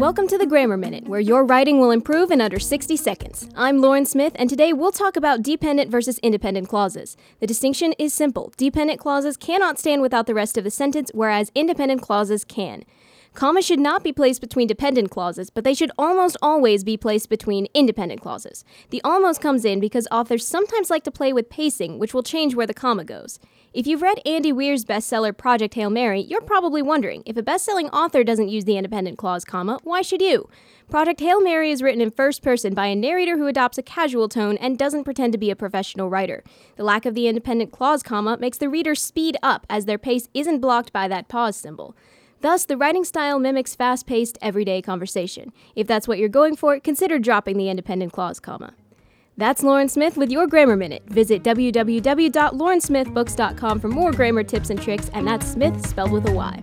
Welcome to the Grammar Minute, where your writing will improve in under 60 seconds. I'm Lauren Smyth, and today we'll talk about dependent versus independent clauses. The distinction is simple dependent clauses cannot stand without the rest of the sentence, whereas independent clauses can. Commas should not be placed between dependent clauses, but they should almost always be placed between independent clauses. The almost comes in because authors sometimes like to play with pacing, which will change where the comma goes. If you've read Andy Weir's bestseller Project Hail Mary, you're probably wondering if a best-selling author doesn't use the independent clause comma, why should you? Project Hail Mary is written in first person by a narrator who adopts a casual tone and doesn't pretend to be a professional writer. The lack of the independent clause comma makes the reader speed up as their pace isn't blocked by that pause symbol. Thus, the writing style mimics fast paced, everyday conversation. If that's what you're going for, consider dropping the independent clause comma. That's Lauren Smyth with your Grammar Minute. Visit www.laurensmythbooks.com for more grammar tips and tricks, and that's Smith spelled with a Y.